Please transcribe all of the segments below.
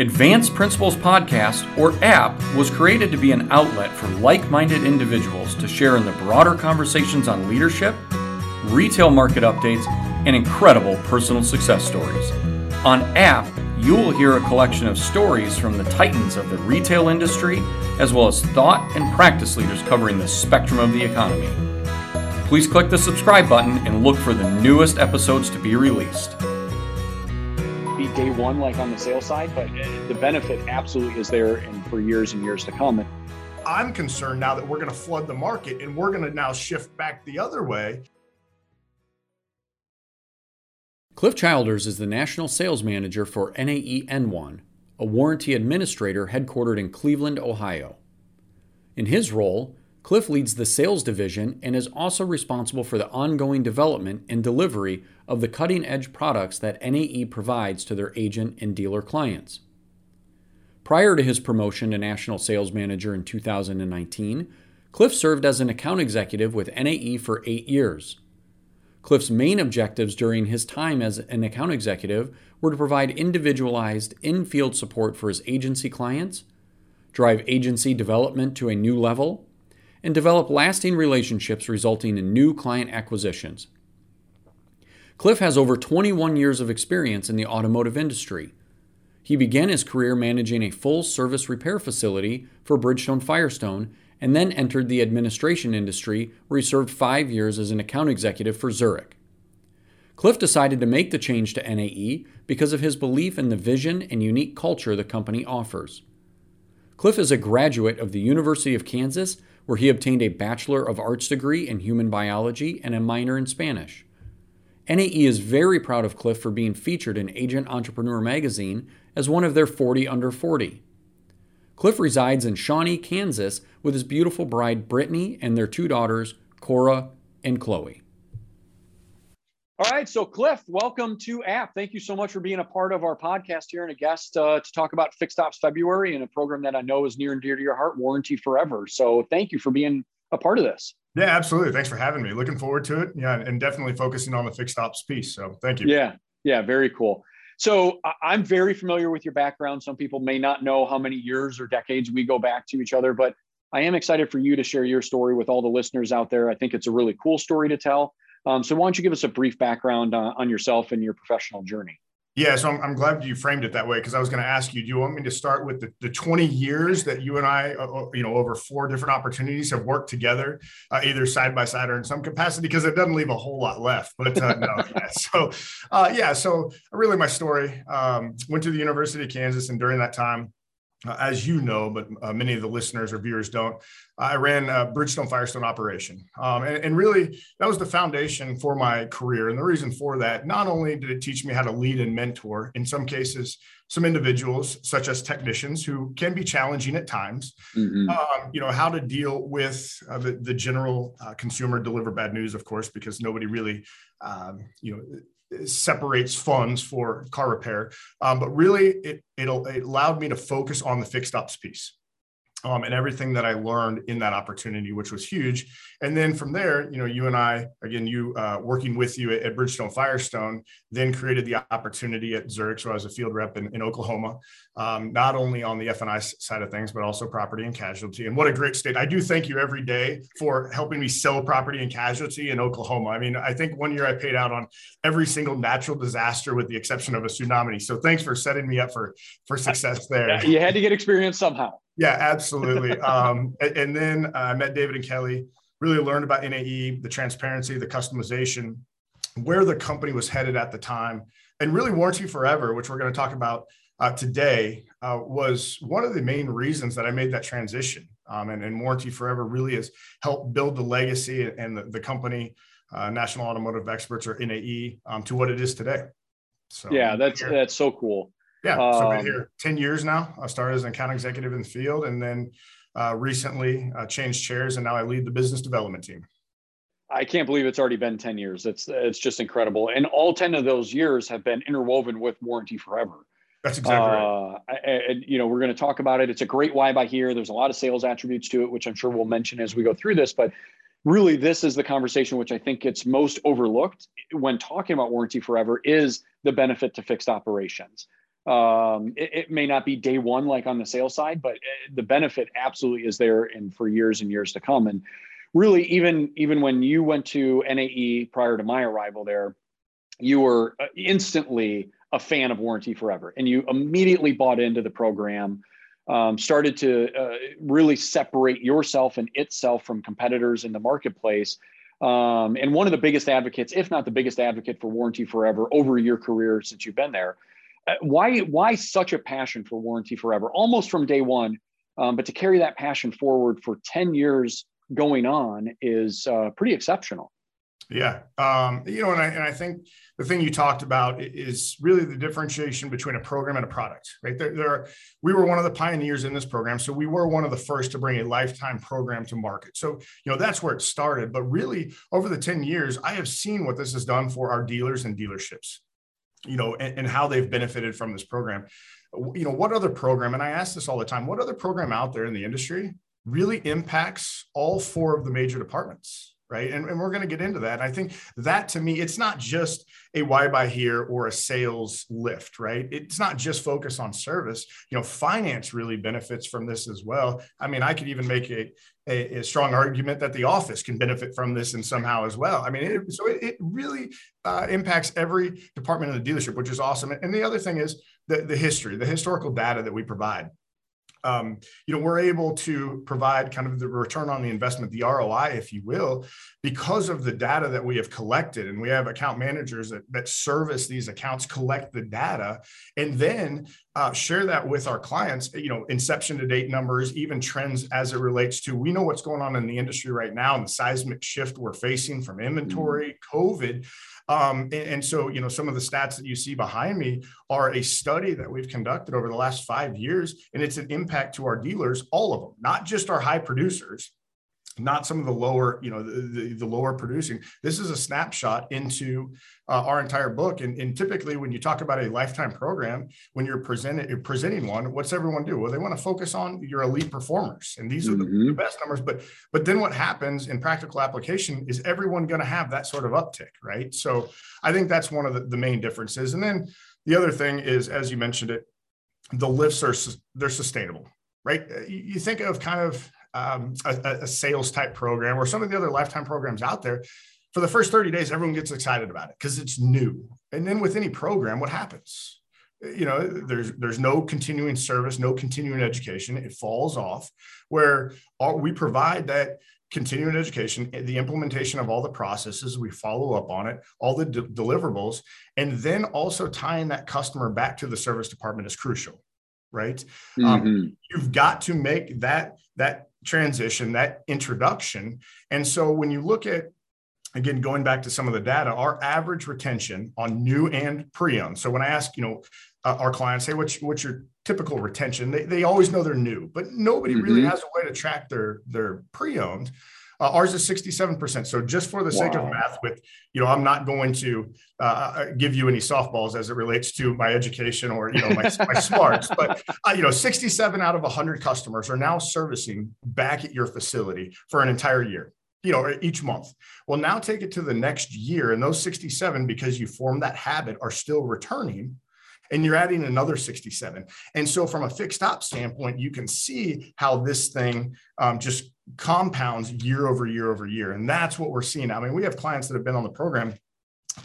Advanced Principles Podcast, or APP, was created to be an outlet for like minded individuals to share in the broader conversations on leadership, retail market updates, and incredible personal success stories. On APP, you will hear a collection of stories from the titans of the retail industry, as well as thought and practice leaders covering the spectrum of the economy. Please click the subscribe button and look for the newest episodes to be released day one like on the sales side, but the benefit absolutely is there and for years and years to come. I'm concerned now that we're going to flood the market and we're going to now shift back the other way. Cliff Childers is the National Sales Manager for NAE N1, a warranty administrator headquartered in Cleveland, Ohio. In his role, Cliff leads the sales division and is also responsible for the ongoing development and delivery of the cutting edge products that NAE provides to their agent and dealer clients. Prior to his promotion to National Sales Manager in 2019, Cliff served as an account executive with NAE for eight years. Cliff's main objectives during his time as an account executive were to provide individualized in field support for his agency clients, drive agency development to a new level, and develop lasting relationships resulting in new client acquisitions. Cliff has over 21 years of experience in the automotive industry. He began his career managing a full service repair facility for Bridgestone Firestone and then entered the administration industry where he served five years as an account executive for Zurich. Cliff decided to make the change to NAE because of his belief in the vision and unique culture the company offers. Cliff is a graduate of the University of Kansas where he obtained a Bachelor of Arts degree in human biology and a minor in Spanish. NAE is very proud of Cliff for being featured in Agent Entrepreneur magazine as one of their 40 under 40. Cliff resides in Shawnee, Kansas, with his beautiful bride Brittany and their two daughters, Cora and Chloe. All right, so Cliff, welcome to App. Thank you so much for being a part of our podcast here and a guest uh, to talk about Fixed Ops February and a program that I know is near and dear to your heart, Warranty Forever. So thank you for being a part of this. Yeah, absolutely. Thanks for having me. Looking forward to it. Yeah, and definitely focusing on the fixed ops piece. So thank you. Yeah, yeah, very cool. So I'm very familiar with your background. Some people may not know how many years or decades we go back to each other, but I am excited for you to share your story with all the listeners out there. I think it's a really cool story to tell. Um, so why don't you give us a brief background uh, on yourself and your professional journey? Yeah, so I'm, I'm glad you framed it that way because I was going to ask you, do you want me to start with the, the 20 years that you and I, uh, uh, you know, over four different opportunities have worked together, uh, either side by side or in some capacity, because it doesn't leave a whole lot left. But uh, no, yeah. So, uh, yeah, so really my story um, went to the University of Kansas, and during that time, uh, as you know, but uh, many of the listeners or viewers don't, I ran a Bridgestone Firestone operation. Um, and, and, really, that was the foundation for my career. And the reason for that, not only did it teach me how to lead and mentor, in some cases, some individuals, such as technicians, who can be challenging at times, mm-hmm. um, you know, how to deal with uh, the, the general uh, consumer, deliver bad news, of course, because nobody really, um, you know, separates funds for car repair. Um, but really, it, it allowed me to focus on the fixed ops piece um, and everything that I learned in that opportunity, which was huge. And then from there, you know, you and I, again, you uh, working with you at, at, Bridgestone Firestone, then created the opportunity at Zurich. So I was a field rep in, in Oklahoma, um, not only on the F&I side of things, but also property and casualty. And what a great state. I do thank you every day for helping me sell property and casualty in Oklahoma. I mean, I think one year I paid out on every single natural disaster with the exception of a tsunami. So thanks for setting me up for, for success there. You had to get experience somehow. Yeah, absolutely. um, and, then I met David and Kelly, really learned about NAE, the transparency, the customization, where the company was headed at the time, and really Warranty Forever, which we're going to talk about uh, today, uh, was one of the main reasons that I made that transition. Um, and, and, Warranty Forever really has helped build the legacy and the, the company, uh, National Automotive Experts or NAE, um, to what it is today. So yeah, that's here. that's so cool. Yeah, so I've been um, here 10 years now. I started as an account executive in the field and then uh, recently uh, changed chairs and now I lead the business development team. I can't believe it's already been 10 years. It's it's just incredible. And all 10 of those years have been interwoven with warranty forever. That's exactly uh, right. And, you know, we're going to talk about it. It's a great why buy here. There's a lot of sales attributes to it, which I'm sure we'll mention as we go through this. But really, this is the conversation which I think gets most overlooked when talking about warranty forever is the benefit to fixed operations. Um, it, it, may not be day one like on the sales side, but uh, the benefit absolutely is there and for years and years to come. And really, even even when you went to NAE prior to my arrival there, you were uh, instantly a fan of Warranty Forever, and you immediately bought into the program. Um, started to uh, really separate yourself and itself from competitors in the marketplace. Um, and one of the biggest advocates, if not the biggest advocate for Warranty Forever over your career since you've been there. Uh, why why such a passion for warranty forever? Almost from day one um, but to carry that passion forward for 10 years going on is uh, pretty exceptional. Yeah um, you know and I, and I think the thing you talked about is really the differentiation between a program and a product right? There, there are, we were one of the pioneers in this program so we were one of the first to bring a lifetime program to market. So you know that's where it started but really over the 10 years i have seen what this has done for our dealers and dealerships you know, and, and, how they've benefited from this program. You know, what other program, and I ask this all the time, what other program out there in the industry really impacts all four of the major departments? Right. And, and we're going to get into that. And I think that to me, it's not just a why buy here or a sales lift, right? It's not just focus on service. You know, finance really benefits from this as well. I mean, I could even make a, a, a, strong argument that the office can benefit from this and somehow as well. I mean, it, so it, it really uh, impacts every department of the dealership, which is awesome. And the other thing is the, the history, the historical data that we provide um, you know, we're able to provide kind of the return on the investment, the ROI, if you will, because of the data that we have collected. And we have account managers that, that service these accounts, collect the data, and then uh, share that with our clients, you know, inception to date numbers, even trends as it relates to, we know what's going on in the industry right now and the seismic shift we're facing from inventory, mm-hmm. COVID. Um, and, and, so, you know, some of the stats that you see behind me are a study that we've conducted over the last five years, and it's an impact to our dealers, all of them, not just our high producers, not some of the lower, you know, the, the, the lower producing. This is a snapshot into uh, our entire book. And, and, typically, when you talk about a lifetime program, when you're presenting you're presenting one, what's everyone do? Well, they want to focus on your elite performers, and these mm-hmm. are the, the, best numbers. But but then what happens in practical application is everyone going to have that sort of uptick, right? So I think that's one of the, the main differences. And then the other thing is, as you mentioned it, the lifts are they're sustainable, right? You think of kind of um, a, a, sales type program or some of the other lifetime programs out there, for the first 30 days, everyone gets excited about it because it's new. And then with any program, what happens? You know, there's there's no continuing service, no continuing education. It falls off. Where all, we provide that continuing education, the implementation of all the processes, we follow up on it, all the de- deliverables, and then also tying that customer back to the service department is crucial right um, mm-hmm. um, you've got to make that that transition, that introduction. And so when you look at again going back to some of the data our average retention on new and pre-owned so when i ask you know uh, our clients hey what's, what's your typical retention they, they always know they're new but nobody mm-hmm. really has a way to track their their pre-owned uh, ours is 67%. So just for the wow. sake of math, with you know, I'm not going to uh, uh, give you any softballs as it relates to my education or you know my, my smarts, but uh, you know, 67 out of 100 customers are now servicing back at your facility for an entire year you know, each month. Well, now take it to the next year, and those 67, because you formed that habit, are still returning and you're adding another 67. And so, from a fixed op standpoint, you can see how this thing um, just compounds year over year over year. And that's what we're seeing. I mean, we have clients that have been on the program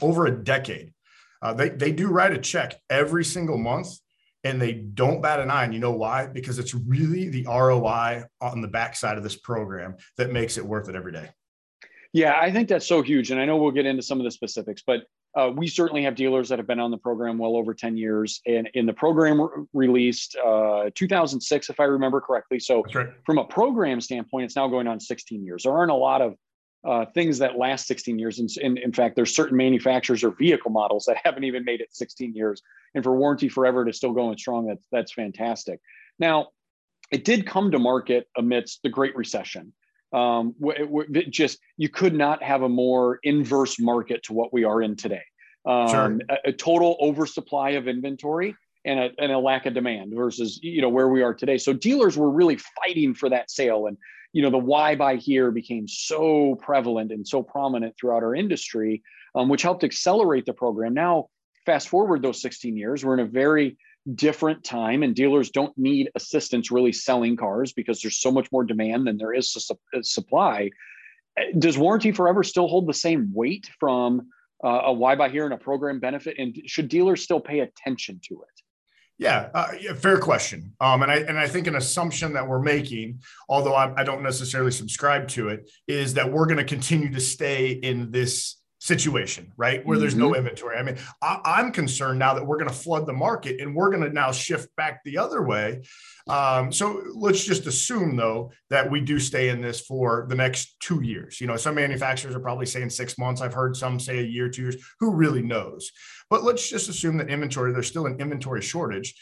over a decade. Uh, they, they do write a check every single month and they don't bat an eye. And you know why? Because it's really the ROI on the backside of this program that makes it worth it every day. Yeah, I think that's so huge. And I know we'll get into some of the specifics, but uh, we certainly have dealers that have been on the program well over 10 years. And in the program re- released uh, 2006, if I remember correctly. So, right. from a program standpoint, it's now going on 16 years. There aren't a lot of uh, things that last 16 years. And in, in fact, there's certain manufacturers or vehicle models that haven't even made it 16 years. And for warranty forever to still going strong, that's, that's fantastic. Now, it did come to market amidst the Great Recession um, it, just you could not have a more inverse market to what we are in today. Um, sure. a, a, total oversupply of inventory and a, and a lack of demand versus you know where we are today. So dealers were really fighting for that sale, and you know the why buy here became so prevalent and so prominent throughout our industry, um, which helped accelerate the program. Now, fast forward those 16 years, we're in a very different time and dealers don't need assistance really selling cars because there's so much more demand than there is su- supply. Does warranty forever still hold the same weight from uh, a why buy here and a program benefit? And should dealers still pay attention to it? Yeah, uh, yeah, fair question. Um, and I and I think an assumption that we're making, although I, I don't necessarily subscribe to it, is that we're going to continue to stay in this situation, right? Where there's no mm-hmm. inventory. I mean, I, am concerned now that we're going to flood the market and we're going to now shift back the other way. Um, so let's just assume, though, that we do stay in this for the next two years. You know, some manufacturers are probably saying six months. I've heard some say a year, two years. Who really knows? But let's just assume that inventory, there's still an inventory shortage.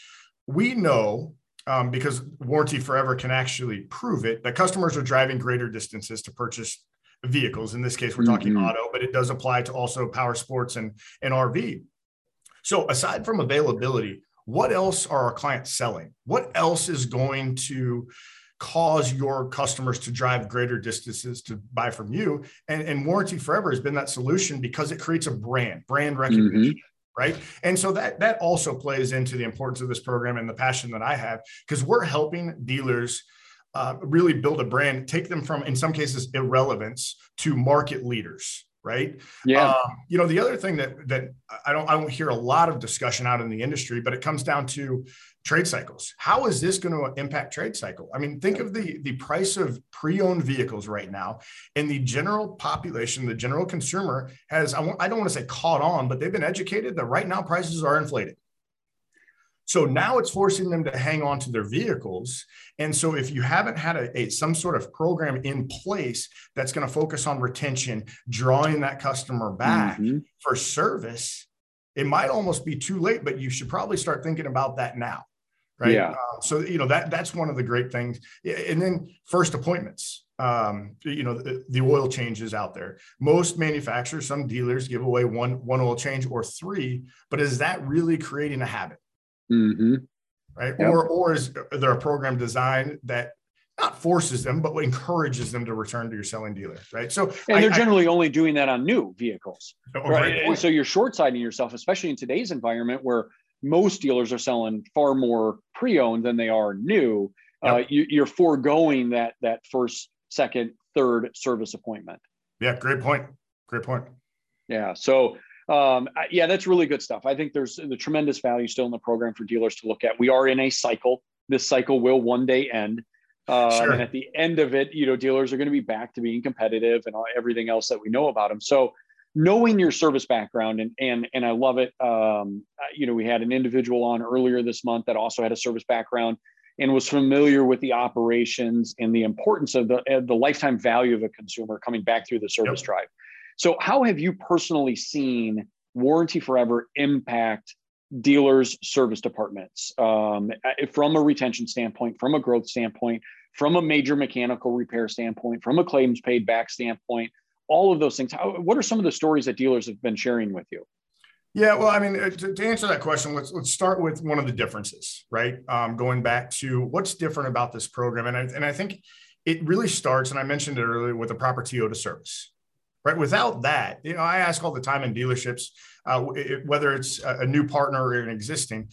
We know um, because warranty forever can actually prove it that customers are driving greater distances to purchase vehicles. In this case, we're talking mm-hmm. auto, but it does apply to also power sports and, and RV. So aside from availability, what else are our clients selling? What else is going to cause your customers to drive greater distances to buy from you? And, and Warranty Forever has been that solution because it creates a brand, brand recognition. Mm-hmm right and so that that also plays into the importance of this program and the passion that i have because we're helping dealers uh, really build a brand, take them from, in some cases, irrelevance to market leaders. Right. Yeah. Um, you know, the other thing that that I don't I don't hear a lot of discussion out in the industry, but it comes down to trade cycles. How is this going to impact trade cycle? I mean, think of the the price of pre-owned vehicles right now, and the general population, the general consumer has I, I don't want to say caught on, but they've been educated that right now prices are inflated. So now it's forcing them to hang on to their vehicles. And so if you haven't had a, a some sort of program in place that's going to focus on retention, drawing that customer back mm-hmm. for service, it might almost be too late, but you should probably start thinking about that now. Right. Yeah. Uh, so, you know, that that's one of the great things. And then first appointments um, you know, the, the, oil changes out there. Most manufacturers, some dealers give away one one oil change or three, but is that really creating a habit? Mm-hmm. Right. Yep. Or, or is there a program design that not forces them, but encourages them to return to your selling dealer, right? So, and they're generally I, only doing that on new vehicles, oh, right? And so you're short-sighting yourself, especially in today's environment where most dealers are selling far more pre-owned than they are new. Yep. Uh, you, you're foregoing that that first, second, third service appointment. Yeah, great point. Great point. Yeah. So um, yeah, that's really good stuff. I think there's the tremendous value still in the program for dealers to look at. We are in a cycle. This cycle will one day end. Um, sure. And at the end of it, you know, dealers are going to be back to being competitive and everything else that we know about them. So, knowing your service background and and and I love it. Um, you know, we had an individual on earlier this month that also had a service background and was familiar with the operations and the importance of the the lifetime value of a consumer coming back through the service yep. drive. So, how have you personally seen Warranty Forever impact dealers' service departments um, from a retention standpoint, from a growth standpoint, from a major mechanical repair standpoint, from a claims paid back standpoint? All of those things. How, what are some of the stories that dealers have been sharing with you? Yeah, well, I mean, uh, to, to, answer that question, let's let's start with one of the differences, right? Um, going back to what's different about this program, and I, and I think it really starts, and I mentioned it earlier, with a proper Toyota service, right? Without that, you know, I ask all the time in dealerships, uh, it, whether it's a, new partner or an existing,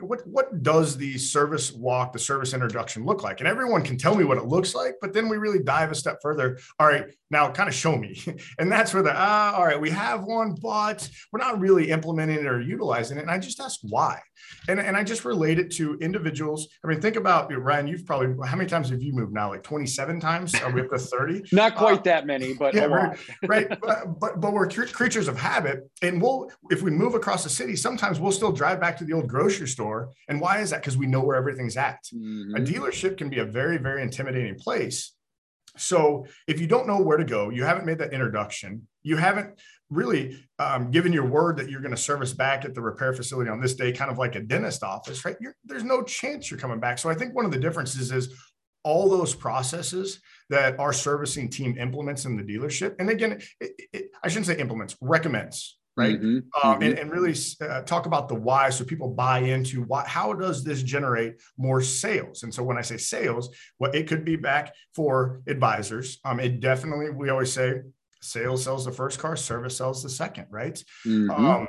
what what does the service walk, the service introduction look like? And everyone can tell me what it looks like, but then we really dive a step further. All right, now kind of show me, and that's where the ah, all right, we have one, but we're not really implementing it or utilizing it. And I just ask why, and and I just relate it to individuals. I mean, think about Ryan. You've probably how many times have you moved now? Like twenty seven times? Are we up to thirty? not quite uh, that many, but yeah, right. But, but but we're creatures of habit, and we'll if we move across the city, sometimes we'll still drive back to the old grocery store. And why is that? Because we know where everything's at. Mm-hmm. A dealership can be a very, very intimidating place. So if you don't know where to go, you haven't made that introduction, you haven't really um, given your word that you're going to service back at the repair facility on this day, kind of like a dentist office, right? You're, there's no chance you're coming back. So I think one of the differences is all those processes that our servicing team implements in the dealership. And again, it, it, I shouldn't say implements, recommends right? Mm-hmm. Um, mm-hmm. And, and, really uh, talk about the why so people buy into why, how does this generate more sales? And so when I say sales, what well, it could be back for advisors. Um, it definitely, we always say sales sells the first car, service sells the second, right? Mm-hmm. Um,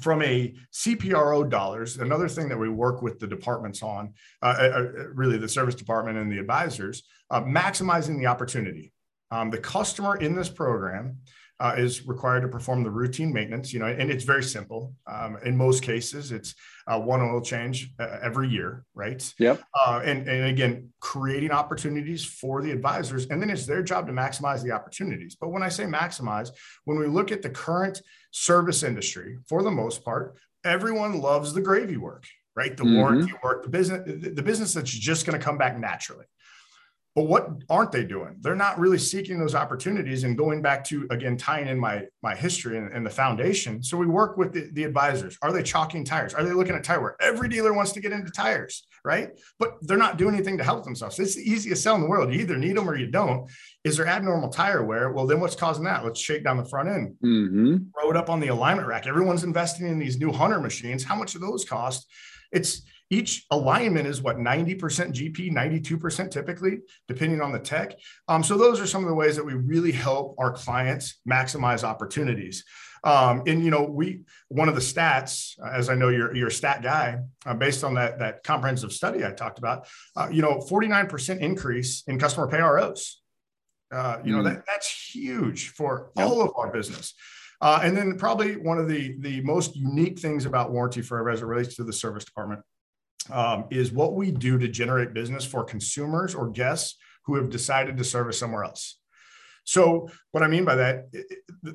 from a CPRO dollars, another thing that we work with the departments on, uh, uh, uh, really the service department and the advisors, uh, maximizing the opportunity. Um, the customer in this program uh, is required to perform the routine maintenance, you know, and it's very simple. Um, in most cases, it's uh, one oil change uh, every year, right? Yep. Uh, and, and again, creating opportunities for the advisors, and then it's their job to maximize the opportunities. But when I say maximize, when we look at the current service industry, for the most part, everyone loves the gravy work, right? The mm-hmm. warranty work, the business, the business that's just going to come back naturally. But what aren't they doing? They're not really seeking those opportunities and going back to again tying in my my history and, and the foundation. So we work with the, the, advisors. Are they chalking tires? Are they looking at tire wear? Every dealer wants to get into tires, right? But they're not doing anything to help themselves. It's the easiest sell in the world. You either need them or you don't. Is there abnormal tire wear? Well, then what's causing that? Let's shake down the front end, mm-hmm. throw it up on the alignment rack. Everyone's investing in these new hunter machines. How much do those cost? It's each alignment is what 90% GP, 92% typically, depending on the tech. Um, so those are some of the ways that we really help our clients maximize opportunities. Um, and you know, we one of the stats, as I know you're you're a stat guy, uh, based on that that comprehensive study I talked about, uh, you know, 49% increase in customer pay ROs. Uh, you know, that, that's huge for all of our business. Uh, and then probably one of the the most unique things about warranty forever as it relates to the service department um, is what we do to generate business for consumers or guests who have decided to service somewhere else. So, what I mean by that,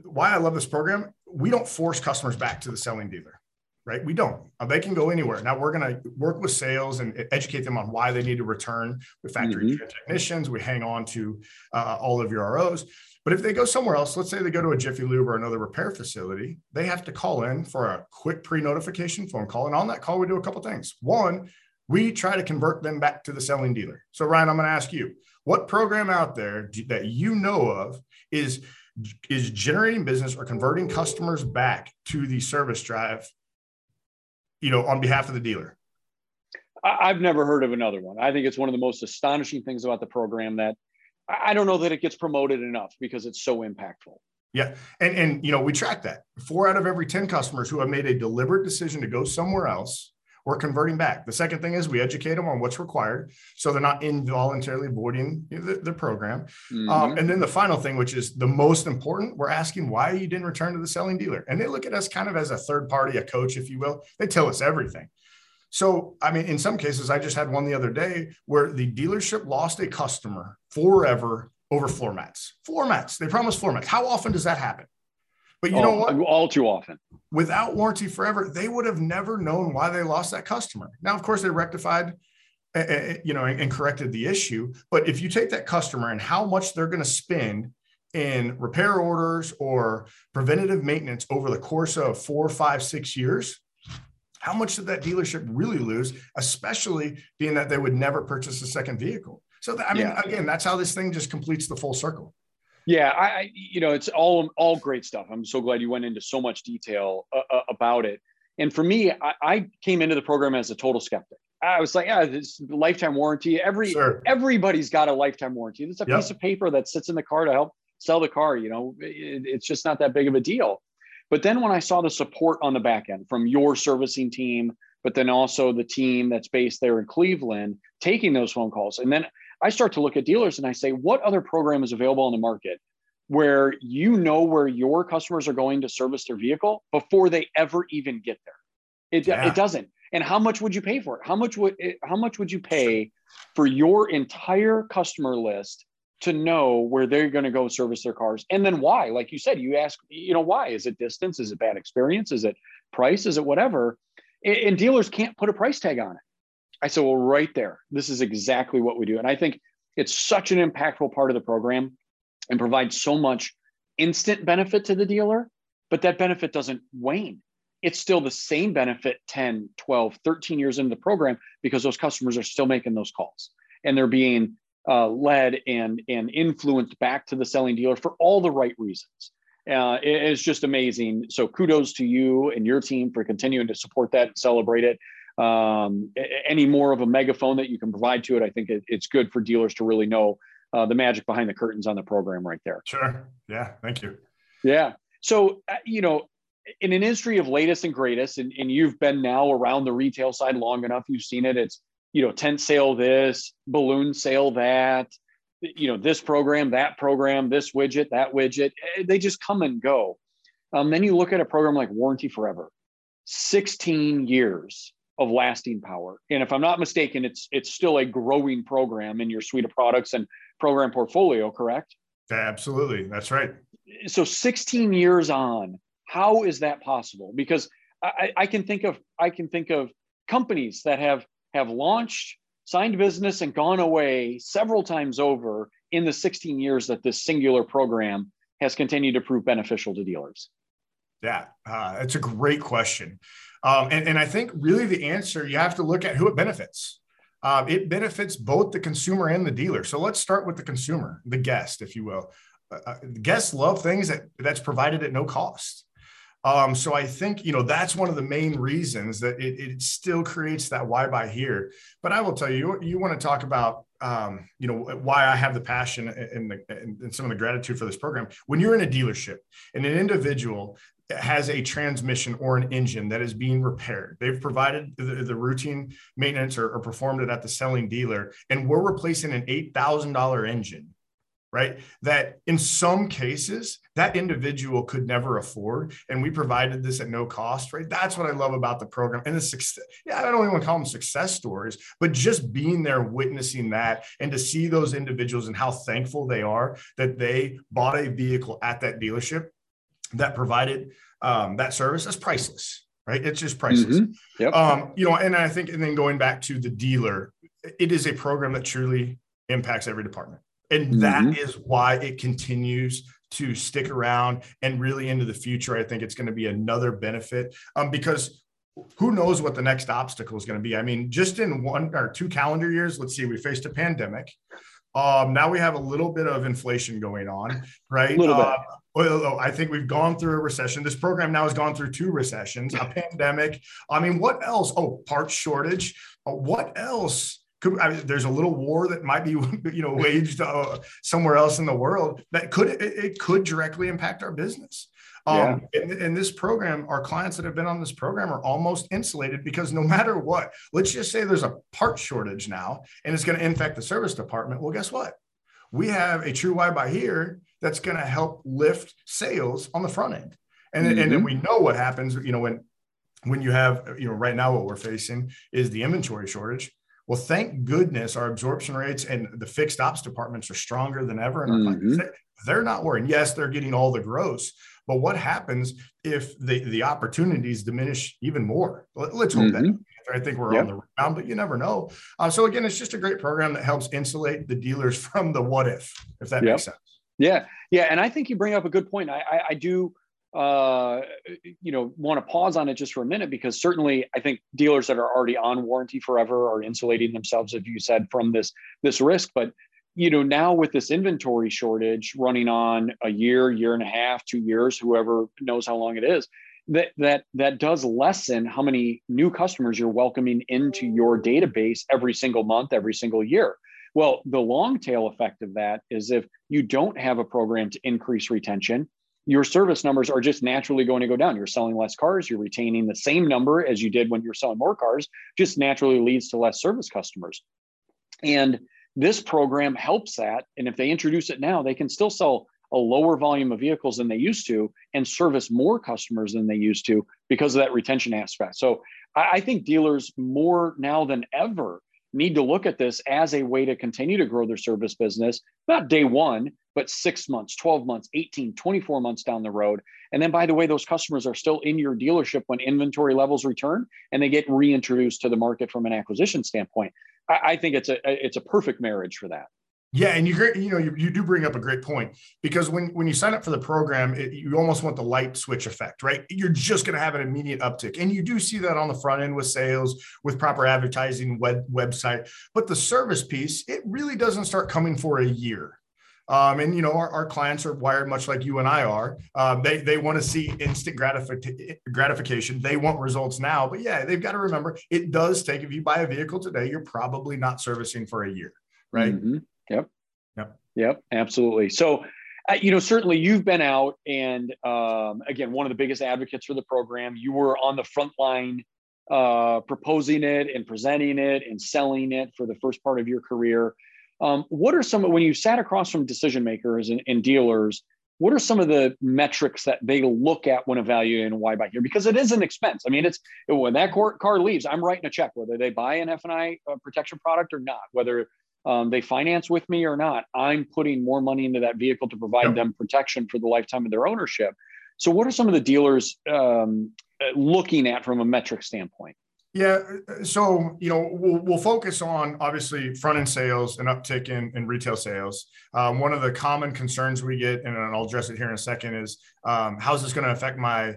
why I love this program, we don't force customers back to the selling dealer, right? We don't. Uh, they can go anywhere. Now, we're going to work with sales and educate them on why they need to return with factory mm-hmm. technicians. We hang on to uh, all of your ROs. But if they go somewhere else, let's say they go to a Jiffy Lube or another repair facility, they have to call in for a quick pre-notification phone call. And on that call, we do a couple things. One, we try to convert them back to the selling dealer. So Ryan, I'm going to ask you, what program out there that you know of is is generating business or converting customers back to the service drive, you know, on behalf of the dealer? I've never heard of another one. I think it's one of the most astonishing things about the program that I don't know that it gets promoted enough because it's so impactful. Yeah. And, and, you know, we track that four out of every 10 customers who have made a deliberate decision to go somewhere else, we're converting back. The second thing is we educate them on what's required. So they're not involuntarily voiding the, the program. Um, mm-hmm. Um, and then the final thing, which is the most important, we're asking why you didn't return to the selling dealer. And they look at us kind of as a third party, a coach, if you will. They tell us everything. So, I mean, in some cases, I just had one the other day where the dealership lost a customer forever over floor mats. Floor mats. They promised floor mats. How often does that happen? But you oh, know what? All too often. Without warranty forever, they would have never known why they lost that customer. Now, of course, they rectified, uh, you know, and, and corrected the issue. But if you take that customer and how much they're going to spend in repair orders or preventative maintenance over the course of four, five, six years, how much did that dealership really lose, especially being that they would never purchase a second vehicle? So, that, I mean, yeah. again, that's how this thing just completes the full circle. Yeah, I, you know, it's all all great stuff. I'm so glad you went into so much detail uh, uh, about it. And for me, I, I, came into the program as a total skeptic. I was like, yeah, this lifetime warranty. Every sure. everybody's got a lifetime warranty. It's a yep. piece of paper that sits in the car to help sell the car. You know, it, it's just not that big of a deal. But then when I saw the support on the back end from your servicing team, but then also the team that's based there in Cleveland taking those phone calls, and then I start to look at dealers and I say, what other program is available on the market where you know where your customers are going to service their vehicle before they ever even get there? It, yeah. it doesn't. And how much would you pay for it? How much would it, how much would you pay for your entire customer list to know where they're going to go service their cars? And then why? Like you said you ask you know why? Is it distance? Is it bad experience? Is it price? Is it whatever? And dealers can't put a price tag on it i said well right there this is exactly what we do and i think it's such an impactful part of the program and provides so much instant benefit to the dealer but that benefit doesn't wane it's still the same benefit 10 12 13 years into the program because those customers are still making those calls and they're being uh, led and and influenced back to the selling dealer for all the right reasons. Uh, it's just amazing. So kudos to you and your team for continuing to support that and celebrate it. Um, any more of a megaphone that you can provide to it, I think it, it's good for dealers to really know uh, the magic behind the curtains on the program right there. Sure. Yeah. Thank you. Yeah. So uh, you know, in an industry of latest and greatest, and, and you've been now around the retail side long enough, you've seen it. It's, you know, tent sale this, balloon sale that, you know, this program, that program, this widget, that widget. Eh, they just come and go. Um, then you look at a program like Warranty Forever, 16 years of lasting power. And if I'm not mistaken, it's it's still a growing program in your suite of products and program portfolio, correct? Absolutely. That's right. So 16 years on, how is that possible? Because I, I can think of I can think of companies that have have launched, signed business, and gone away several times over in the 16 years that this singular program has continued to prove beneficial to dealers. Yeah, uh, it's a great question. Um, and, and I think really the answer, you have to look at who it benefits. Uh, it benefits both the consumer and the dealer. So let's start with the consumer, the guest, if you will. Uh, uh guests love things that that's provided at no cost. Um, so I think you know that's one of the main reasons that it, it still creates that why buy here. But I will tell you, you, you want to talk about um, you know why I have the passion and, the, and some of the gratitude for this program. When you're in a dealership and an individual has a transmission or an engine that is being repaired. They've provided the, the routine maintenance or, or, performed it at the selling dealer, and we're replacing an $8,000 engine, right? That in some cases, that individual could never afford. And we provided this at no cost, right? That's what I love about the program. And the success, yeah, I don't even want to call them success stories, but just being there, witnessing that, and to see those individuals and how thankful they are that they bought a vehicle at that dealership that provided um, that service is priceless, right? It's just priceless. Mm-hmm. Yep. Um, you know, and I think, and then going back to the dealer, it is a program that truly impacts every department. And mm-hmm. that is why it continues to stick around and really into the future. I think it's going to be another benefit um, because who knows what the next obstacle is going to be. I mean, just in one or two calendar years, let's see, we faced a pandemic. Um, now we have a little bit of inflation going on, right? A little bit. Uh, well, I think we've gone through a recession. This program now has gone through two recessions, a pandemic. I mean, what else? Oh, parts shortage. Uh, what else? Could, I mean, there's a little war that might be, you know, waged uh, somewhere else in the world that could it, it could directly impact our business. Um, yeah. in, in, this program, our clients that have been on this program are almost insulated because no matter what, let's just say there's a part shortage now and it's going to infect the service department. Well, guess what? We have a true why buy here that's going to help lift sales on the front end. And, mm-hmm. and then we know what happens, you know, when when you have, you know, right now what we're facing is the inventory shortage. Well, thank goodness our absorption rates and the fixed ops departments are stronger than ever. And mm-hmm. they're not worrying. Yes, they're getting all the gross, but what happens if the, the opportunities diminish even more? Let's hope mm-hmm. that. I think we're yep. on the round, but you never know. Uh, so again, it's just a great program that helps insulate the dealers from the what if, if that yep. makes sense. Yeah, yeah, and I think you bring up a good point. I, I, I do, uh, you know, want to pause on it just for a minute because certainly I think dealers that are already on warranty forever are insulating themselves, as you said, from this this risk. But you know, now with this inventory shortage running on a year, year and a half, two years, whoever knows how long it is, that that that does lessen how many new customers you're welcoming into your database every single month, every single year. Well, the long tail effect of that is if you don't have a program to increase retention, your service numbers are just naturally going to go down. You're selling less cars, you're retaining the same number as you did when you're selling more cars, just naturally leads to less service customers. And this program helps that. And if they introduce it now, they can still sell a lower volume of vehicles than they used to and service more customers than they used to because of that retention aspect. So I think dealers more now than ever need to look at this as a way to continue to grow their service business, not day one, but six months, 12 months, 18, 24 months down the road. And then, by the way, those customers are still in your dealership when inventory levels return and they get reintroduced to the market from an acquisition standpoint. I, I think it's a it's a perfect marriage for that. Yeah, and you you know you, you do bring up a great point because when when you sign up for the program, it, you almost want the light switch effect, right? You're just going to have an immediate uptick, and you do see that on the front end with sales, with proper advertising, web website. But the service piece, it really doesn't start coming for a year. Um, and you know our, our, clients are wired much like you and I are. Um, they they want to see instant gratific- gratification. They want results now. But yeah, they've got to remember it does take. If you buy a vehicle today, you're probably not servicing for a year, right? Mm-hmm. Yep. Yep. Yep. Absolutely. So uh, you know, certainly you've been out and um, again, one of the biggest advocates for the program. You were on the front line uh, proposing it and presenting it and selling it for the first part of your career. Um, what are some when you sat across from decision makers and, and, dealers? What are some of the metrics that they look at when evaluating why buy here? Because it is an expense. I mean, it's when that car leaves, I'm writing a check whether they buy an F and I uh, protection product or not, whether um, they finance with me or not. I'm putting more money into that vehicle to provide yep. them protection for the lifetime of their ownership. So, what are some of the dealers um, uh, looking at from a metric standpoint? Yeah. So, you know, we'll, we'll focus on obviously front end sales and uptick in, in retail sales. Um, one of the common concerns we get, and I'll address it here in a second, is um, how's this going to affect my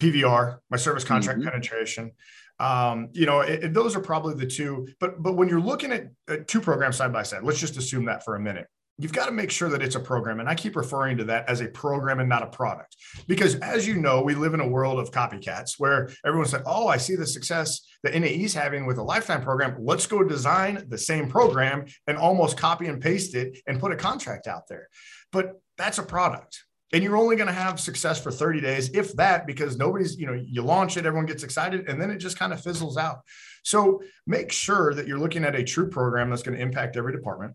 PVR, my service contract mm-hmm. penetration? Um, you know, it, it, those are probably the two. But but when you're looking at, at two programs side by side, let's just assume that for a minute you've got to make sure that it's a program. And I keep referring to that as a program and not a product. Because as you know, we live in a world of copycats where everyone said, Oh, I see the success that NAE is having with a lifetime program. Let's go design the same program and almost copy and paste it and put a contract out there. But that's a product. And you're only going to have success for 30 days, if that, because nobody's, you know, you launch it, everyone gets excited, and then it just kind of fizzles out. So make sure that you're looking at a true program that's going to impact every department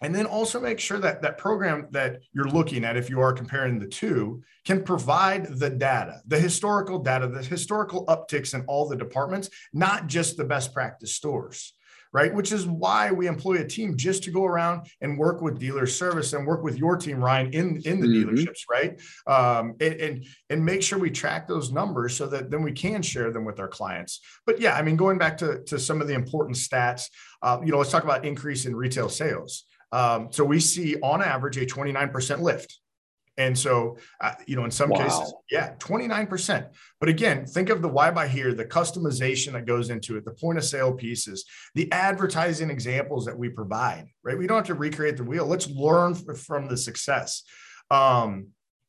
and then also make sure that that program that you're looking at, if you are comparing the two, can provide the data, the historical data, the historical upticks in all the departments, not just the best practice stores right? Which is why we employ a team just to go around and work with dealer service and work with your team, Ryan, in in the mm-hmm. dealerships, right? Um, and, and and make sure we track those numbers so that then we can share them with our clients. But yeah, I mean, going back to to some of the important stats, uh, you know, let's talk about increase in retail sales. Um, so we see on average a 29% lift. And so, uh, you know, in some wow. cases, yeah, 29%. But again, think of the why buy here, the customization that goes into it, the point of sale pieces, the advertising examples that we provide, right? We don't have to recreate the wheel. Let's learn from the success. Um,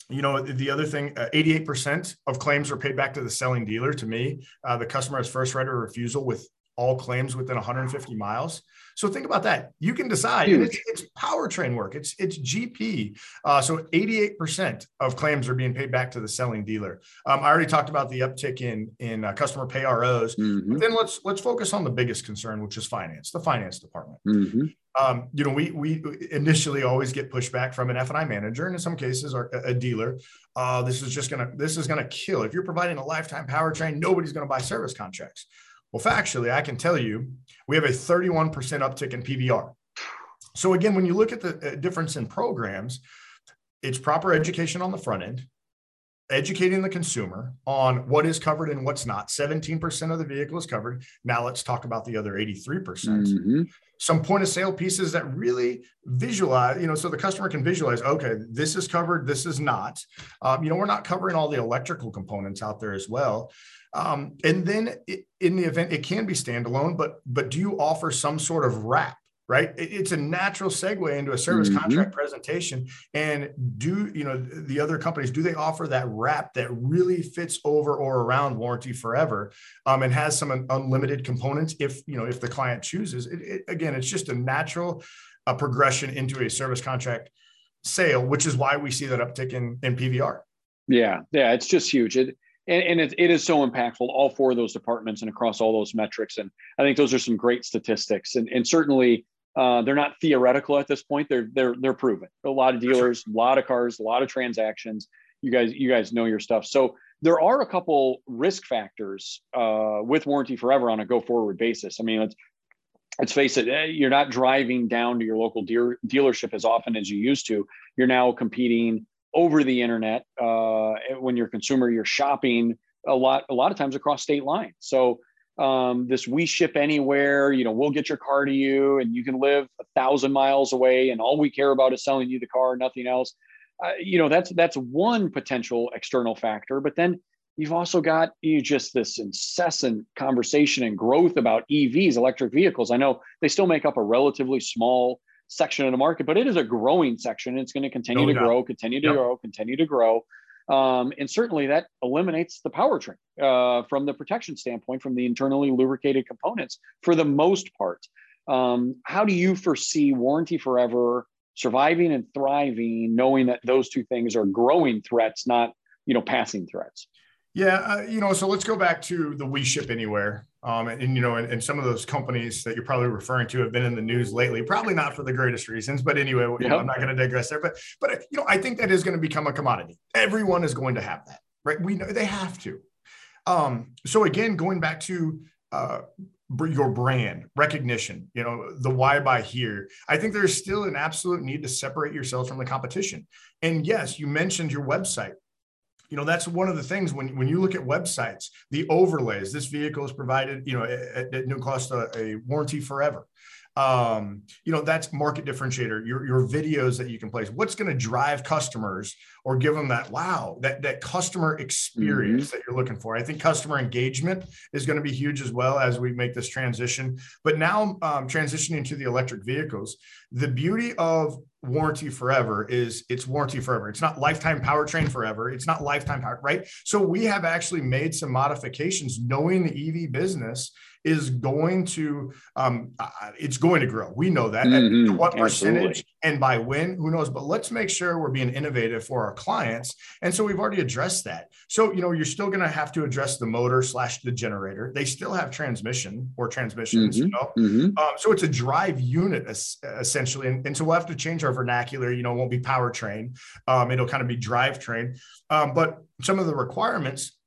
you know, the other thing, uh, 88% of claims are paid back to the selling dealer. To me, uh, the customer has first right of refusal with all claims within 150 miles. So think about that. You can decide. It's, it's, powertrain work. It's it's GP. Uh, so 88% of claims are being paid back to the selling dealer. Um, I already talked about the uptick in in uh, customer pay ROs. Mm-hmm. then let's let's focus on the biggest concern, which is finance, the finance department. Mm-hmm. Um, you know, we we initially always get pushback from an F and I manager, and in some cases, our, a dealer. Uh, this is just gonna this is gonna kill. If you're providing a lifetime powertrain, nobody's gonna buy service contracts. Well, factually, I can tell you we have a 31% uptick in PVR. So, again, when you look at the uh, difference in programs, it's proper education on the front end, educating the consumer on what is covered and what's not. 17% of the vehicle is covered. Now, let's talk about the other 83%. percent mm hmm Some point of sale pieces that really visualize, you know, so the customer can visualize, okay, this is covered, this is not. Um, you know, we're not covering all the electrical components out there as well. Um, and then it, in the event, it can be standalone, but but do you offer some sort of wrap? Right, it's a natural segue into a service mm-hmm. contract presentation. And do you know the other companies? Do they offer that wrap that really fits over or around warranty forever, um, and has some unlimited components if you know if the client chooses? It, it, again, it's just a natural uh, progression into a service contract sale, which is why we see that uptick in in PVR. Yeah, yeah, it's just huge. It and, and it, it is so impactful all four of those departments and across all those metrics and i think those are some great statistics and, and certainly uh, they're not theoretical at this point. They're they're they're proven. A lot of dealers a lot of cars a lot of transactions. You guys you guys know your stuff. So there are a couple risk factors uh, with warranty forever on a go forward basis. I mean let's let's face it eh, you're not driving down to your local dealer, dealership as often as you used to. You're now competing over the internet uh, when you're a consumer you're shopping a lot a lot of times across state lines. So um, this we ship anywhere you know we'll get your car to you and you can live a thousand miles away and all we care about is selling you the car nothing else uh, you know that's that's one potential external factor but then you've also got you just this incessant conversation and growth about evs electric vehicles i know they still make up a relatively small section of the market, but it is a growing section. It's going to continue no to grow, continue to yep. grow, continue to grow. Um, and certainly that eliminates the powertrain uh, from the protection standpoint, from the internally lubricated components for the most part. Um, how do you foresee warranty forever surviving and thriving, knowing that those two things are growing threats, not you know passing threats. Yeah, uh, you know, so let's go back to the We Ship Anywhere. Um, and, and, you know, and, and, some of those companies that you're probably referring to have been in the news lately, probably not for the greatest reasons, but anyway, you yep. know, I'm not going to digress there. But, but you know, I think that is going to become a commodity. Everyone is going to have that, right? We know they have to. Um, so again, going back to uh, your brand recognition, you know, the why buy here. I think there's still an absolute need to separate yourselves from the competition. And yes, you mentioned your website you know that's one of the things when, when you look at websites the overlays this vehicle is provided you know at, at no cost a, a warranty forever. Um, you know that's market differentiator. Your, your videos that you can place what's going to drive customers or give them that wow that that customer experience mm-hmm. that you're looking for? I think customer engagement is going to be huge as well as we make this transition. But now um, transitioning to the electric vehicles the beauty of warranty forever is it's warranty forever. It's not lifetime powertrain forever. It's not lifetime power, right? So we have actually made some modifications knowing the EV business is going to um, uh, it's going to grow. We know that. Mm-hmm. what percentage Absolutely. and by when, who knows? But let's make sure we're being innovative for our clients. And so we've already addressed that. So you know, you're still going to have to address the motor slash the generator. They still have transmission or transmissions. Mm-hmm. You know, mm-hmm. um, so it's a drive unit essentially, and, and, so we'll have to change our vernacular. You know, it won't be powertrain. Um, it'll kind of be drivetrain. Um, but some of the requirements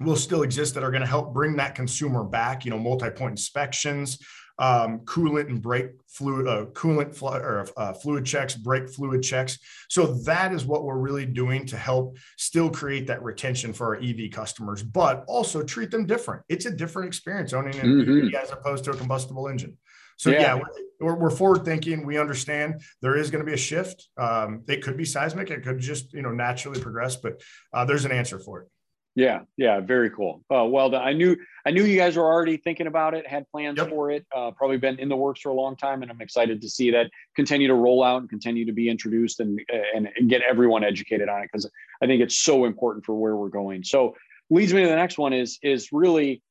will still exist that are going to help bring that consumer back. You know, multi-point inspections, um, coolant and brake fluid, uh, coolant fl- or uh, fluid checks, brake fluid checks. So that is what we're really doing to help still create that retention for our EV customers, but also treat them different. It's a different experience owning an mm-hmm. EV as opposed to a combustible engine. So yeah, yeah we're, we're, forward thinking. We understand there is going to be a shift. Um, it could be seismic. It could just you know naturally progress, but uh, there's an answer for it. Yeah, yeah, very cool. Uh, well done. I knew I knew you guys were already thinking about it, had plans yep. for it. Uh, probably been in the works for a long time, and I'm excited to see that continue to roll out and continue to be introduced and and, and get everyone educated on it because I think it's so important for where we're going. So leads me to the next one is is really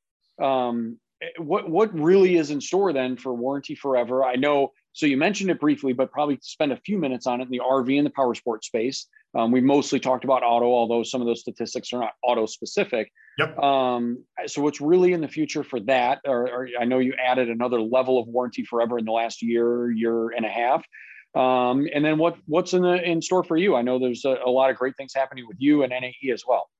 um, what what really is in store then for warranty forever. I know so you mentioned it briefly, but probably spend a few minutes on it in the RV and the power sport space. Um, we mostly talked about auto, although some of those statistics are not auto specific. Yep. Um, so what's really in the future for that? Or, or, I know you added another level of warranty forever in the last year, year and a half. Um, and then what what's in the in store for you? I know there's a, a lot of great things happening with you and NAE as well.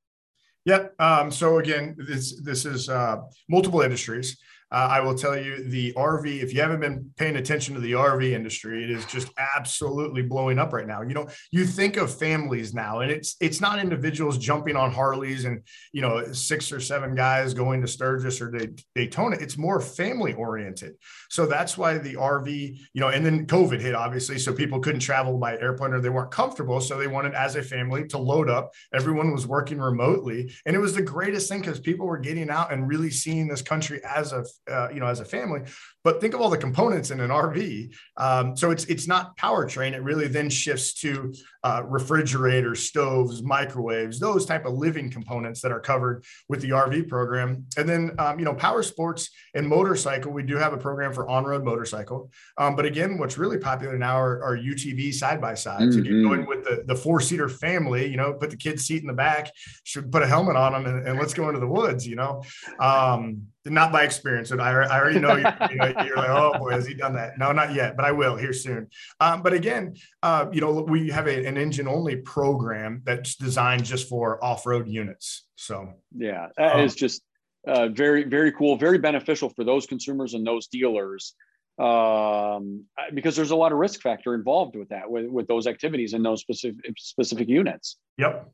Yep. Um, so again, this this is uh, multiple industries. Uh, I will tell you the RV, if you haven't been paying attention to the RV industry, it is just absolutely blowing up right now. You know, you think of families now, and it's it's not individuals jumping on Harleys and you know six or seven guys going to Sturgis or Daytona. It's more family oriented. So that's why the RV, you know, and then COVID hit obviously, so people couldn't travel by airplane or they weren't comfortable, so they wanted as a family to load up. Everyone was working remotely, and it was the greatest thing because people were getting out and really seeing this country as a uh, you know, as a family. But think of all the components in an RV. Um, so it's it's not powertrain. It really then shifts to uh, refrigerators, stoves, microwaves, those type of living components that are covered with the RV program. And then um, you know, power sports and motorcycle. We do have a program for on-road motorcycle. Um, but again, what's really popular now are, are UTV side by sides. Mm-hmm. If you're going with the, the four seater family, you know, put the kid's seat in the back, should put a helmet on them, and, and let's go into the woods. You know. Um, not by experience. I, I already know, you, you know you're like, oh boy, has he done that? No, not yet, but I will here soon. Um, but again, uh, you know, we have a, an engine only program that's designed just for off road units. So yeah, that um, is just uh, very very cool, very beneficial for those consumers and those dealers um, because there's a lot of risk factor involved with that with, with those activities and those specific specific units. Yep.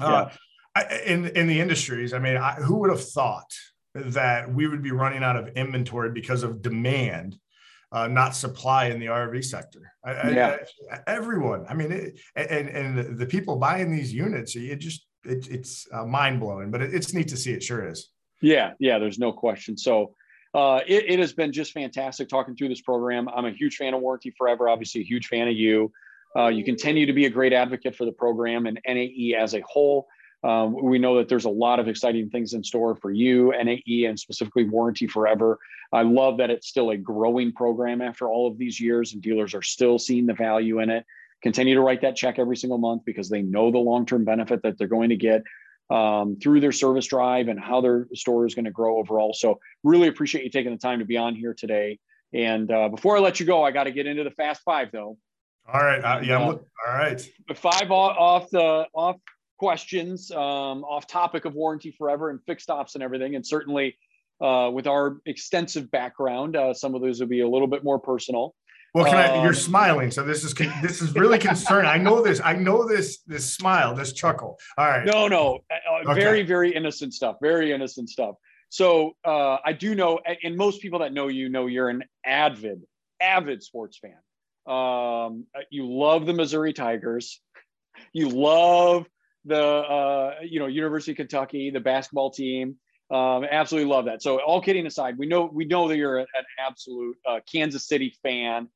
Uh, yeah. I, in in the industries, I mean, I, who would have thought? That we would be running out of inventory because of demand, uh, not supply in the RV sector. I, yeah. I, everyone, I mean, it, and and the people buying these units, it just it, it's uh, mind blowing, but it, it's neat to see. It sure is. Yeah, yeah. There's no question. So. Uh, it, it has been just fantastic talking through this program. I'm a huge fan of Warranty Forever, obviously, a huge fan of you. Uh, you continue to be a great advocate for the program and NAE as a whole. Um, we know that there's a lot of exciting things in store for you, NAE, and specifically Warranty Forever. I love that it's still a growing program after all of these years, and dealers are still seeing the value in it. Continue to write that check every single month because they know the long term benefit that they're going to get um, through their service drive and how their store is going to grow overall. So, really appreciate you taking the time to be on here today. And uh, before I let you go, I got to get into the fast five though. All right. Uh, yeah. Uh, all right. Five off, off the off questions, um, off topic of warranty forever and fixed ops and everything. And certainly, uh, with our extensive background, uh, some of those will be a little bit more personal. Well, can I? You're um, smiling, so this is this is really concerning. I know this. I know this. This smile, this chuckle. All right. No, no, uh, okay. very, very innocent stuff. Very innocent stuff. So uh, I do know, and most people that know you know you're an avid, avid sports fan. Um, you love the Missouri Tigers. You love the uh, you know University of Kentucky, the basketball team. Um, absolutely love that. So all kidding aside, we know we know that you're an absolute uh, Kansas City fan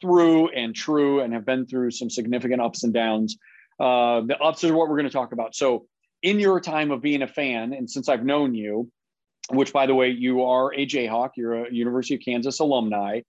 through and true, and have been through some significant ups and downs. Uh, the ups are what we're going to talk about. So in your time of being a fan, and since I've known you, which by the way, you are a Jayhawk, you're a University of Kansas alumni,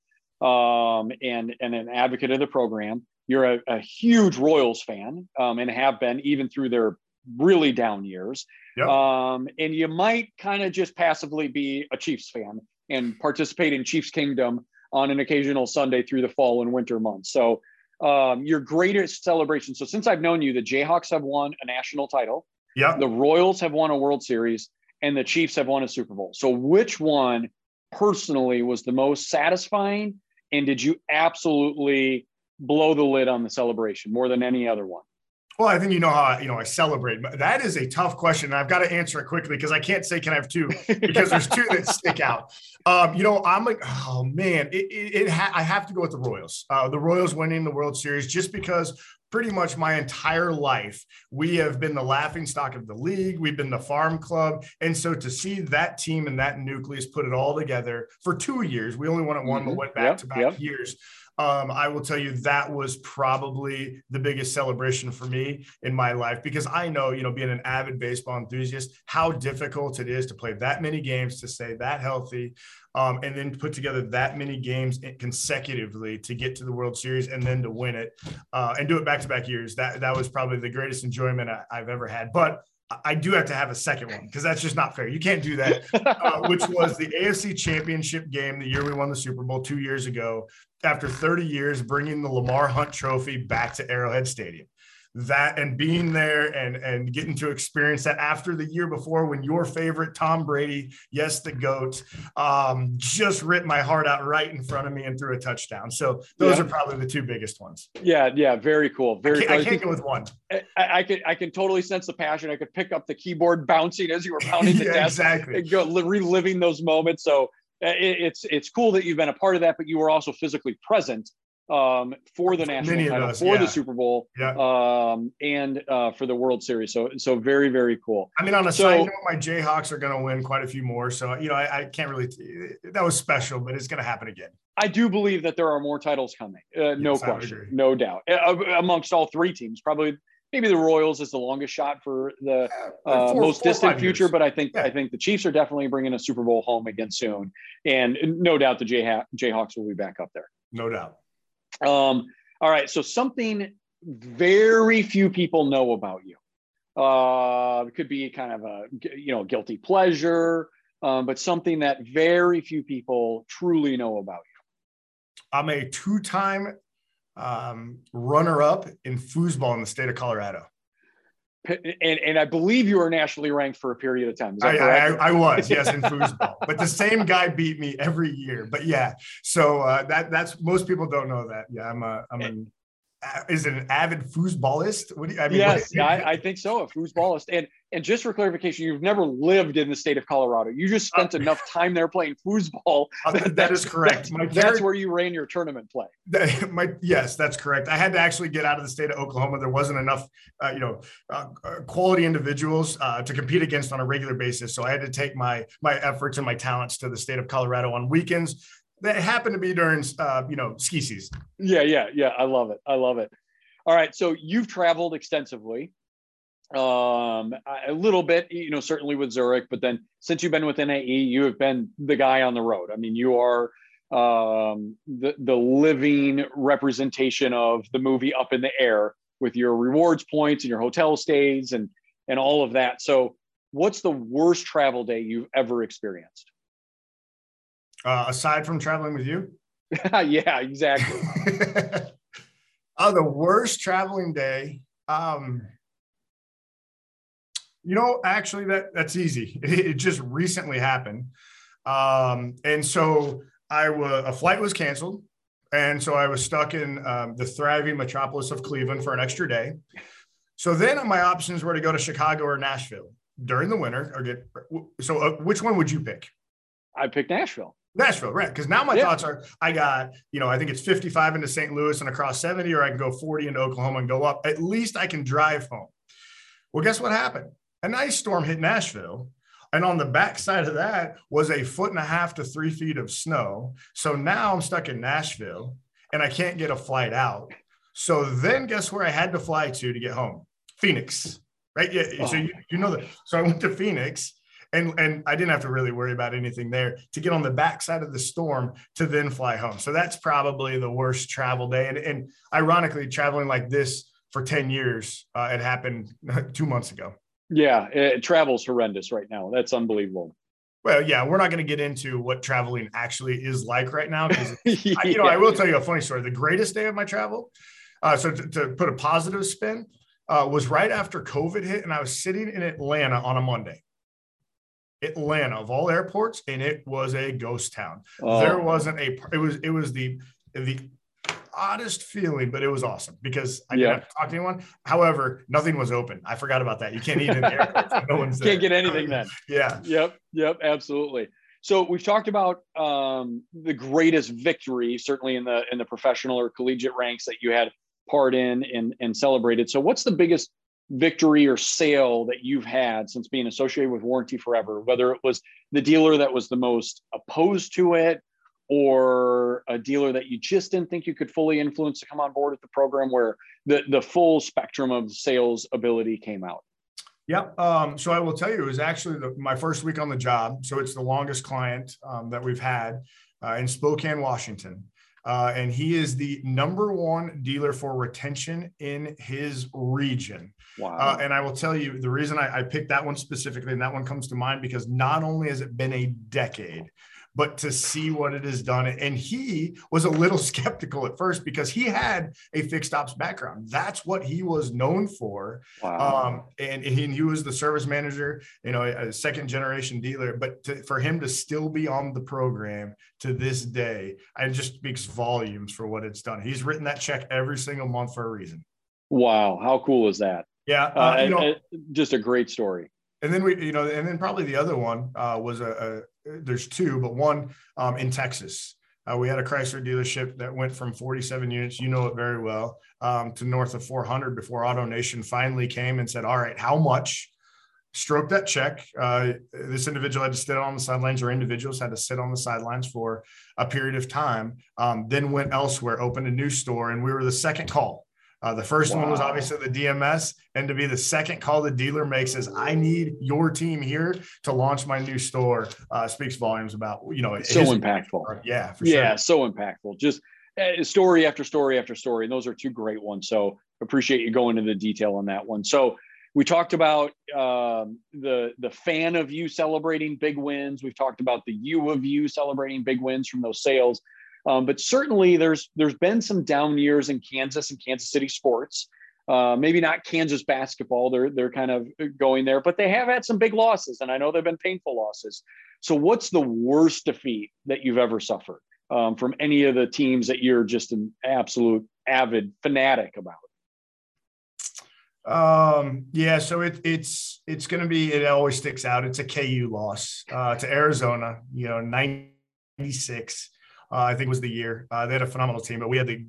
um, and and an advocate of the program. You're a, a huge Royals fan, um, and have been even through their really down years. Yep. Um, and you might kind of just passively be a Chiefs fan and participate in Chiefs Kingdom on an occasional Sunday through the fall and winter months. So um, your greatest celebration. So since I've known you, the Jayhawks have won a national title. Yeah. The Royals have won a World Series, and the Chiefs have won a Super Bowl. So which one personally was the most satisfying? And did you absolutely blow the lid on the celebration more than any other one? Well, I think you know how I, you know I celebrate. That is a tough question, and I've got to answer it quickly because I can't say can I have two because there's two that stick out. Um, you know, I'm like, oh man, it, it, it ha- I have to go with the Royals. Uh, the Royals winning the World Series just because pretty much my entire life we have been the laughing stock of the league. We've been the farm club, and so to see that team and that nucleus put it all together for two years, we only won it one, mm-hmm. but went back to back years um, I will tell you that was probably the biggest celebration for me in my life because I know, you know, being an avid baseball enthusiast, how difficult it is to play that many games, to stay that healthy, um, and then put together that many games consecutively to get to the World Series and then to win it uh, and do it back to back years. That that was probably the greatest enjoyment I, I've ever had. But I do have to have a second one because that's just not fair. You can't do that, uh, which was the AFC Championship game the year we won the Super Bowl two years ago. After 30 years, bringing the Lamar Hunt Trophy back to Arrowhead Stadium that and being there and and getting to experience that after the year before when your favorite Tom Brady, yes, the goat, um, just ripped my heart out right in front of me and threw a touchdown. So those yeah. are probably the two biggest ones. Yeah, yeah, very cool. Very. I can't, I can't go with one. I, I, can I can totally sense the passion. I could pick up the keyboard bouncing as you were pounding the yeah, desk. Exactly. And go reliving those moments. So uh, it, it's it's cool that you've been a part of that, but you were also physically present um, for the national title, us, for yeah. the Super Bowl, yeah. um, and uh, for the World Series. So, so very, very cool. I mean, on a so, side note, my Jayhawks are going to win quite a few more. So, you know, I, I can't really. That was special, but it's going to happen again. I do believe that there are more titles coming. Uh, no yes, question, no doubt. Uh, amongst all three teams, probably maybe the Royals is the longest shot for the uh, four, most four, distant future, years. but I think yeah. I think the Chiefs are definitely bringing a Super Bowl home again soon, and no doubt the Jayhawks will be back up there. No doubt. Um, all right. So something very few people know about you. Uh, it could be kind of a you know guilty pleasure, um, but something that very few people truly know about you. I'm a two-time um, runner-up in foosball in the state of Colorado and, and I believe you were nationally ranked for a period of time. I, I, I, was, yes, in foosball, but the same guy beat me every year. But yeah, so uh, that that's most people don't know that. Yeah, I'm a I'm an is it an avid foosballist? What do you, I mean? Yes, yeah, I, I, think so. A foosballist, and and just for clarification, you've never lived in the state of Colorado. You just spent uh, enough time there playing foosball. Uh, that, that is correct. That's, that's where you ran your tournament play. That, my, yes, that's correct. I had to actually get out of the state of Oklahoma. There wasn't enough, uh, you know, uh, uh quality individuals uh, to compete against on a regular basis. So I had to take my my efforts and my talents to the state of Colorado on weekends that happened to be during, you know, ski season. Yeah, yeah, yeah. I love it. I love it. All right. So you've traveled extensively um, a little bit, you know, certainly with Zurich, but then since you've been with NAE, you have been the guy on the road. I mean, you are um, the the living representation of the movie Up in the Air with your rewards points and your hotel stays and and all of that. So, what's the worst travel day you've ever experienced? Uh, aside from traveling with you? yeah, exactly. oh, the worst traveling day. Um, you know, actually, that that's easy. It, it just recently happened, um, and so I was a flight was canceled, and so I was stuck in um, the thriving metropolis of Cleveland for an extra day. So then my options were to go to Chicago or Nashville during the winter, or get. So, uh, which one would you pick? I picked Nashville. Nashville, right? Because now my yeah. thoughts are, I got, you know, I think it's 55 into St. Louis and across 70, or I can go 40 into Oklahoma and go up. At least I can drive home. Well, guess what happened? an ice storm hit Nashville. And on the backside of that was a foot and a half to three feet of snow. So now I'm stuck in Nashville and I can't get a flight out. So then guess where I had to fly to to get home? Phoenix, right? Yeah. Oh. So you, you know that. So I went to Phoenix and and I didn't have to really worry about anything there to get on the backside of the storm to then fly home. So that's probably the worst travel day. And, and ironically, traveling like this for 10 years, uh, it happened two months ago. Yeah, it, travel's horrendous right now. That's unbelievable. Well, yeah, we're not going to get into what traveling actually is like right now because yeah. you know I will tell you a funny story. The greatest day of my travel, uh, so to, to, put a positive spin, uh, was right after COVID hit, and I was sitting in Atlanta on a Monday. Atlanta of all airports, and it was a ghost town. Oh. There wasn't a. It was it was the the oddest feeling, but it was awesome because I didn't have to talk to anyone. However, nothing was open. I forgot about that. You can't eat in the airport. no one's there. Can't get anything then. yeah. Yep. Yep. Absolutely. So we've talked about um, the greatest victory, certainly in the in the professional or collegiate ranks that you had part in and, and celebrated. So what's the biggest victory or sale that you've had since being associated with Warranty Forever? Whether it was the dealer that was the most opposed to it, or a dealer that you just didn't think you could fully influence to come on board with the program where the, the full spectrum of sales ability came out? yeah. Um, so I will tell you, it was actually the, my first week on the job. So it's the longest client um, that we've had uh, in Spokane, Washington. Uh, and he is the number one dealer for retention in his region. Wow. Uh, and I will tell you the reason I, I picked that one specifically, and that one comes to mind because not only has it been a decade, but to see what it has done. And he was a little skeptical at first because he had a fixed ops background. That's what he was known for. Wow. Um, and, and, he was the service manager, you know, a second generation dealer. But to, for him to still be on the program to this day, it just speaks volumes for what it's done. He's written that check every single month for a reason. Wow. How cool is that? Yeah. Uh, uh, you know, just a great story. And then we, you know, and then probably the other one uh, was a, there's two, but one um, in Texas. Uh, we had a Chrysler dealership that went from 47 units, you know it very well, um, to north of 400 before AutoNation finally came and said, All right, how much? Stroke that check. Uh, this individual had to sit on the sidelines, or individuals had to sit on the sidelines for a period of time, um, then went elsewhere, opened a new store, and we were the second call. Uh, the first wow. one was obviously the DMS, and to be the second call the dealer makes is I need your team here to launch my new store. Uh, speaks volumes about you know so impactful. Yeah, yeah, sure. so impactful. Just uh, story after story after story, and those are two great ones. So appreciate you going into the detail on that one. So we talked about um, the the fan of you celebrating big wins. We've talked about the you of you celebrating big wins from those sales. Um, but certainly, there's there's been some down years in Kansas and Kansas City sports. Uh, maybe not Kansas basketball; they're they're kind of going there, but they have had some big losses, and I know they've been painful losses. So, what's the worst defeat that you've ever suffered um, from any of the teams that you're just an absolute avid fanatic about? Um, yeah, so it, it's it's going to be it always sticks out. It's a KU loss uh, to Arizona. You know, ninety six uh, I think was the year. Uh, they had a phenomenal team, but we had the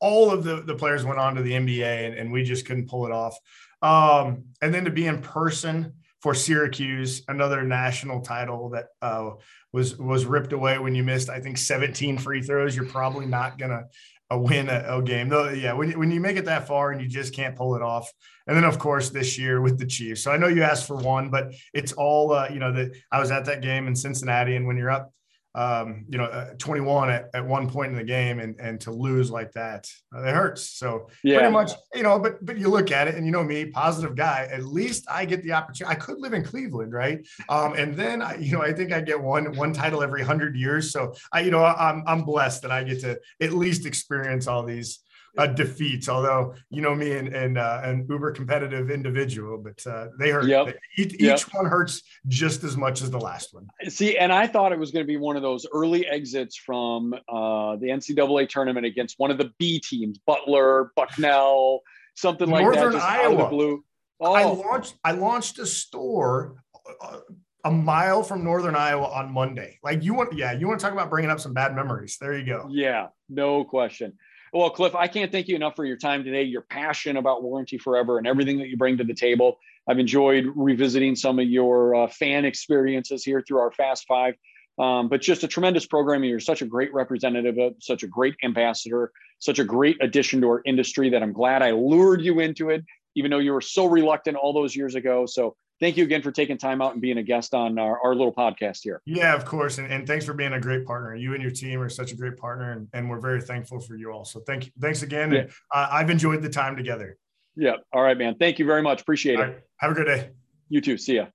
all of the the players went on to the NBA, and, and we just couldn't pull it off. Um, and then to be in person for Syracuse, another national title that uh, was was ripped away when you missed, I think, 17 free throws. You're probably not gonna a win a, a game. Though, yeah, when, when you make it that far and you just can't pull it off. And then, of course, this year with the Chiefs. So I know you asked for one, but it's all, uh, you know, that I was at that game in Cincinnati. And when you're up um, you know, uh, 21 at, at one point in the game and, and to lose like that, uh, it hurts. So yeah. pretty much, you know, but, but you look at it and you know me, positive guy, at least I get the opportunity. I could live in Cleveland. Right. Um, and then I, you know, I think I get one, one title every hundred years. So I, you know, I'm, I'm blessed that I get to at least experience all these, uh, defeats. Although you know me and and uh, an uber competitive individual, but uh, they hurt. Yep. Each, yep. one hurts just as much as the last one. See, and I thought it was going to be one of those early exits from uh, the NCAA tournament against one of the B teams, Butler, Bucknell, something like Northern that. Iowa. blue. Oh. I launched. I launched a store. Uh, a mile from northern Iowa on Monday. Like you want, yeah, you want to talk about bringing up some bad memories. There you go. Yeah, no question. Well, Cliff, I can't thank you enough for your time today, your passion about Warranty Forever and everything that you bring to the table. I've enjoyed revisiting some of your uh, fan experiences here through our Fast Five. Um, but just a tremendous program. You're such a great representative, of, such a great ambassador, such a great addition to our industry that I'm glad I lured you into it, even though you were so reluctant all those years ago. So thank you again for taking time out and being a guest on our, our little podcast here. Yeah, of course. And, and, thanks for being a great partner. You and your team are such a great partner, and, and we're very thankful for you all. So thank you. Thanks again. Yeah. Uh, I've enjoyed the time together. Yeah. All right, man. Thank you very much. Appreciate all it. Right. Have a good day. You too. See ya.